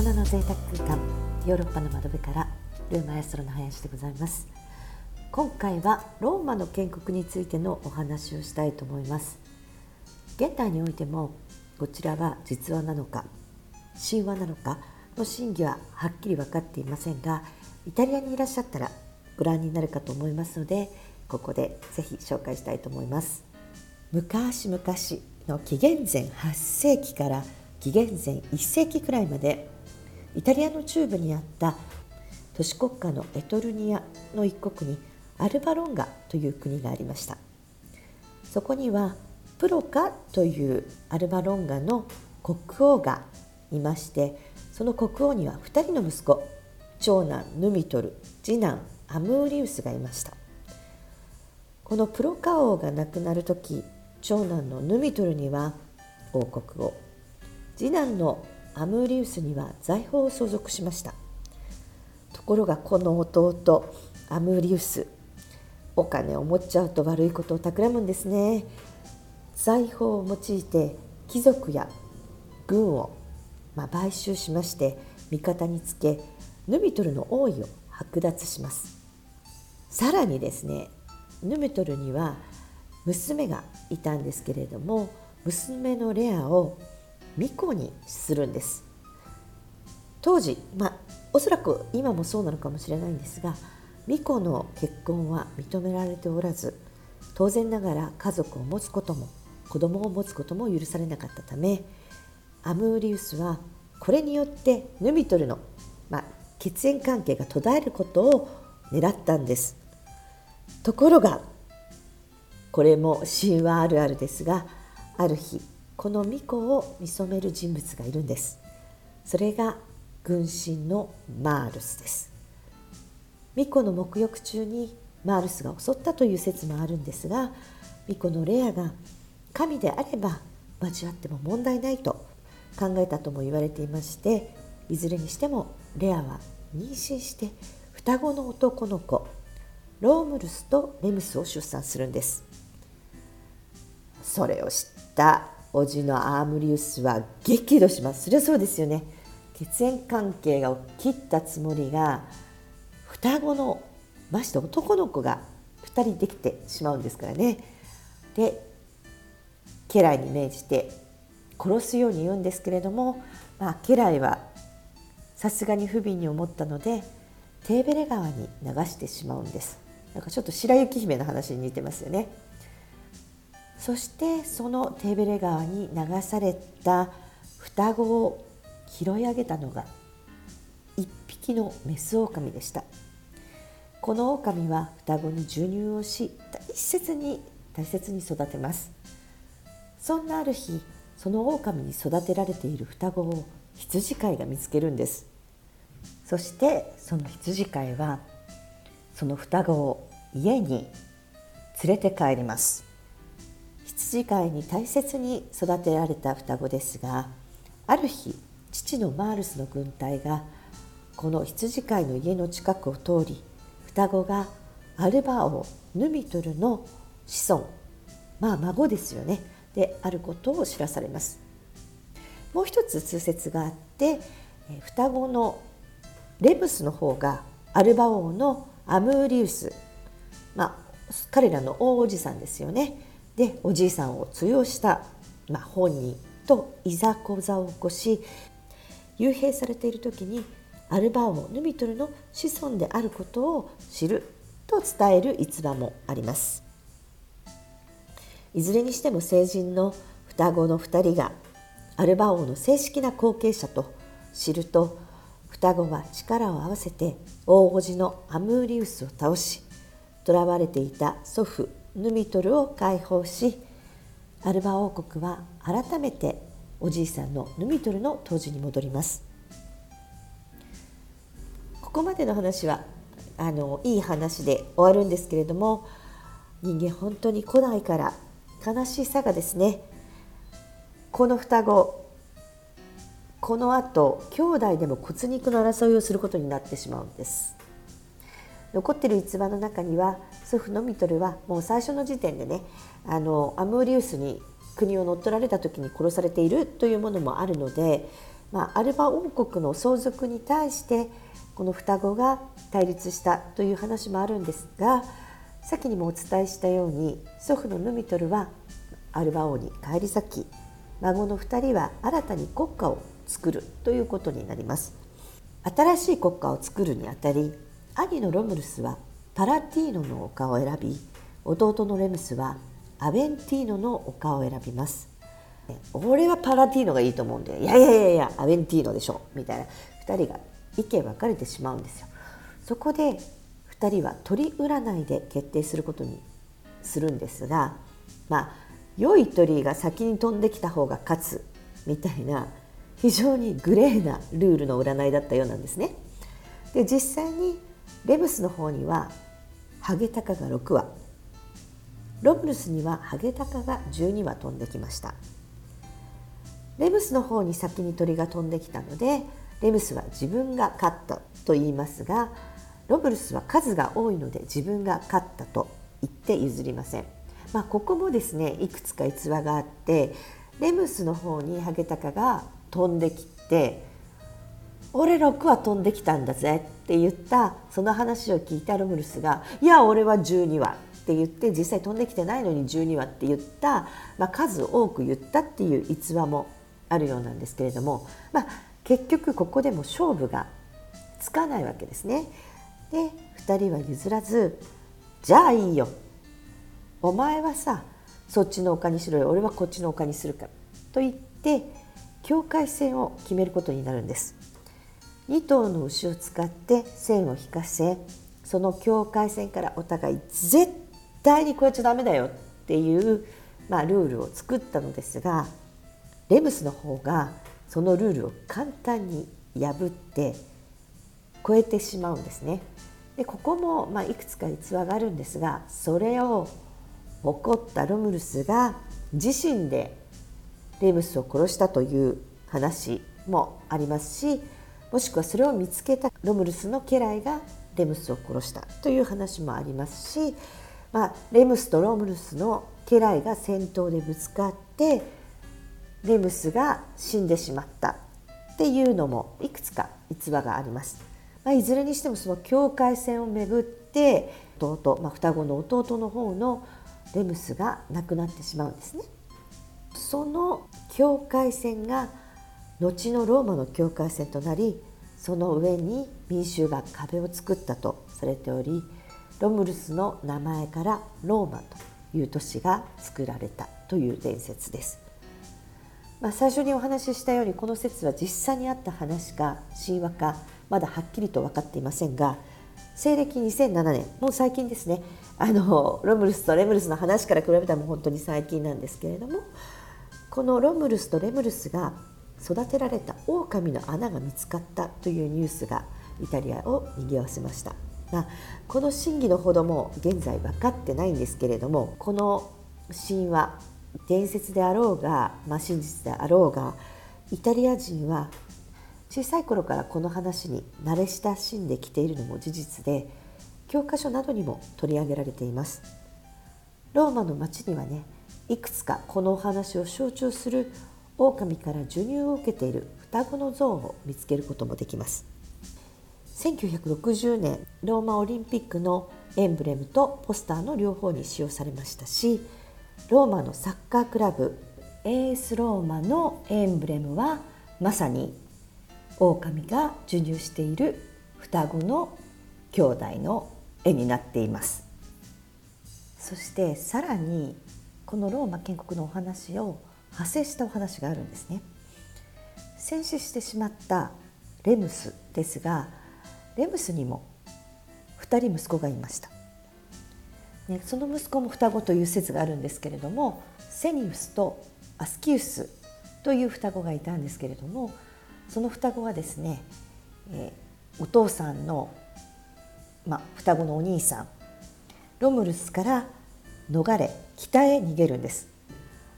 人の贅沢空間ヨーロッパの窓辺からルーマエストロの林でございます。今回はローマの建国についてのお話をしたいと思います。現代においてもこちらは実話なのか神話なのかの真偽ははっきり分かっていませんがイタリアにいらっしゃったらご覧になるかと思いますのでここでぜひ紹介したいと思います。昔々の紀元前8世紀から紀元前1世紀くらいまでイタリアの中部にあった都市国家のエトルニアの一国にアルバロンガという国がありました。そこにはプロカというアルバロンガの国王がいましてその国王には2人の息子長男ヌミトル次男アムーリウスがいました。このプロカ王が亡くなる時長男のヌミトルには王国を次男のアムーリウスには財宝を相続しました。ところがこの弟アムーリウスお金を持っちゃうと悪いことを企むんですね。財宝を用いて貴族や軍を、まあ、買収しまして味方につけヌミトルの王位を剥奪します。さらにですねヌミトルには娘がいたんですけれども娘のレアを巫女にするんです。当時まあおそらく今もそうなのかもしれないんですが巫女の結婚は認められておらず当然ながら家族を持つことも子供を持つことも許されなかったためアムーリウスはこれによってヌミトルの、まあ、血縁関係が途絶えることを狙ったんです。ところがこれも神話あるあるですがある日この巫女を見初める人物がいるんです。それが軍神のマールスです。巫女の沐浴中にマールスが襲ったという説もあるんですが巫女のレアが神であれば交わっても問題ないと考えたとも言われていましていずれにしてもレアは妊娠して双子の男の子ロームルスとレムスを出産するんです。それを知った叔父のアームリウスは激怒します。そりゃそうですよね。血縁関係を切ったつもりが双子のまして男の子が2人できてしまうんですからね。で家来に命じて殺すように言うんですけれども、まあ、家来はさすがに不憫に思ったのでテーベレ川に流してしまうんです。なんかちょっと白雪姫の話に似てますよね。そしてそのテーベレ川に流された双子を拾い上げたのが一匹のメスオオカミでした。このオオカミは双子に授乳をし大切に大切に育てます。そんなある日そのオオカミに育てられている双子を羊飼いが見つけるんです。そしてその羊飼いはその双子を家に連れて帰ります。羊飼いに大切に育てられた双子ですがある日父のマールスの軍隊がこの羊飼いの家の近くを通り双子がアルバ王ヌミトルの子孫まあ孫ですよねであることを知らされます。もう一つ通説があって双子のレムスの方がアルバ王のアムーリウスまあ彼らの大おじさんですよね。でおじいさんを通用した、まあ、本人といざこざを起こし幽閉されている時にアルバ王ヌミトルの子孫であることを知ると伝える逸話もあります。いずれにしても成人の双子の2人がアルバ王の正式な後継者と知ると双子は力を合わせて大叔父のアムーリウスを倒し囚われていた祖父ヌミトルを解放しアルバ王国は改めておじいさんのヌミトルの当時に戻ります。ここまでの話はあのいい話で終わるんですけれども人間本当に古代から悲しさがですねこの双子このあと兄弟でも骨肉の争いをすることになってしまうんです。残ってる逸話の中には祖父のミトルはもう最初の時点でねあのアムーリウスに国を乗っ取られた時に殺されているというものもあるのでまあ、アルバ王国の相続に対してこの双子が対立したという話もあるんですが先にもお伝えしたように祖父のヌミトルはアルバ王に返り咲き孫の2人は新たに国家を作るということになります。新しい国家を作るにあたり兄のロムルスはパラティーノの丘を選び弟のレムスはアベンティーノの丘を選びます。俺はパラティーノがいいと思うんでいやいやいやいやアベンティーノでしょみたいな。2人が意見分かれてしまうんですよ。そこで2人は鳥占いで決定することにするんですがまあ良い鳥が先に飛んできた方が勝つみたいな非常にグレーなルールの占いだったようなんですね。で実際にレムスの方にはハゲタカが6羽。ロムルスにはハゲタカが12羽飛んできました。レムスの方に先に鳥が飛んできたのでレムスは自分が勝ったと言いますがロブルスは数が多いので自分が勝ったと言って譲りません、まあ、ここもですねいくつか逸話があってレムスの方にハゲタカが飛んできて「俺6は飛んできたんだぜ」って言ったその話を聞いたロムルスが「いや俺は12羽」って言って実際飛んできてないのに12羽って言った、まあ、数多く言ったっていう逸話もあるようなんですけれども、まあ、結局ここでも勝負がつかないわけですね。で2人は譲らず「じゃあいいよお前はさそっちの丘にしろよ俺はこっちの丘にするから」と言って境界線を決めることになるんです。2頭の牛を使って線を引かせその境界線からお互い絶対にこうやっちゃダメだよっていう、まあ、ルールを作ったのですがレムスの方がそのルールを簡単に破って超えてしまうんですね。でここも、まあ、いくつか逸話があるんですがそれを怒ったロムルスが自身でレムスを殺したという話もありますしもしくはそれを見つけたロムルスの家来がレムスを殺したという話もありますし、まあ、レムスとロムルスの家来が戦闘でぶつかってレムスが死んでしまったっていうのもいくつか逸話があります。まあ、いずれにしてもその境界線をめぐって弟、まあ、双子の弟の方のレムスが亡くなってしまうんですね。その境界線が後のローマの境界線となりその上に民衆が壁を作ったとされておりロムルスの名前からローマという都市が作られたという伝説です。まあ、最初にお話ししたようにこの説は実際にあった話か神話かまだはっきりと分かっていませんが西暦2007年もう最近ですねあのロムルスとレムルスの話から比べたらもう本当に最近なんですけれどもこのロムルスとレムルスが育てられた狼の穴が見つかったというニュースがイタリアを賑わせました。がこの真偽のほども現在分かってないんですけれどもこの神話伝説であろうが、まあ、真実であろうがイタリア人は小さい頃からこの話に慣れ親しんできているのも事実で教科書などにも取り上げられています。ローマの町にはねいくつかこのお話を象徴する狼から授乳を受けている双子の像を見つけることもできます。1960年ローマオリンピックのエンブレムとポスターの両方に使用されましたしローマのサッカークラブエースローマのエンブレムはまさに狼が授乳している双子の兄弟の絵になっています。そしてさらにこのローマ建国のお話を派生したお話があるんですね戦死してしまったレムスですがレムスにも2人息子がいました、ね、その息子も双子という説があるんですけれどもセニウスとアスキウスという双子がいたんですけれどもその双子はですね、えー、お父さんの、ま、双子のお兄さんロムルスから逃れ北へ逃げるんです。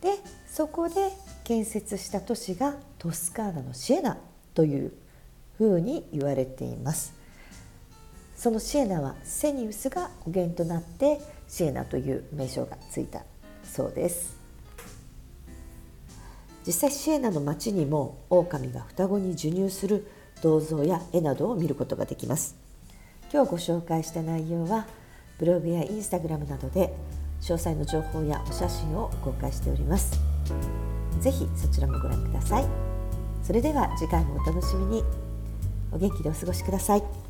でそこで建設した都市がトスカーナのシエナというふうに言われています。そのシエナはセニウスが語源となってシエナという名称がついたそうです。実際シエナの町にも狼が双子に授乳する銅像や絵などを見ることができます。今日ご紹介した内容はブログやインスタグラムなどで詳細の情報やお写真を公開しております。ぜひそちらもご覧くださいそれでは次回もお楽しみにお元気でお過ごしください。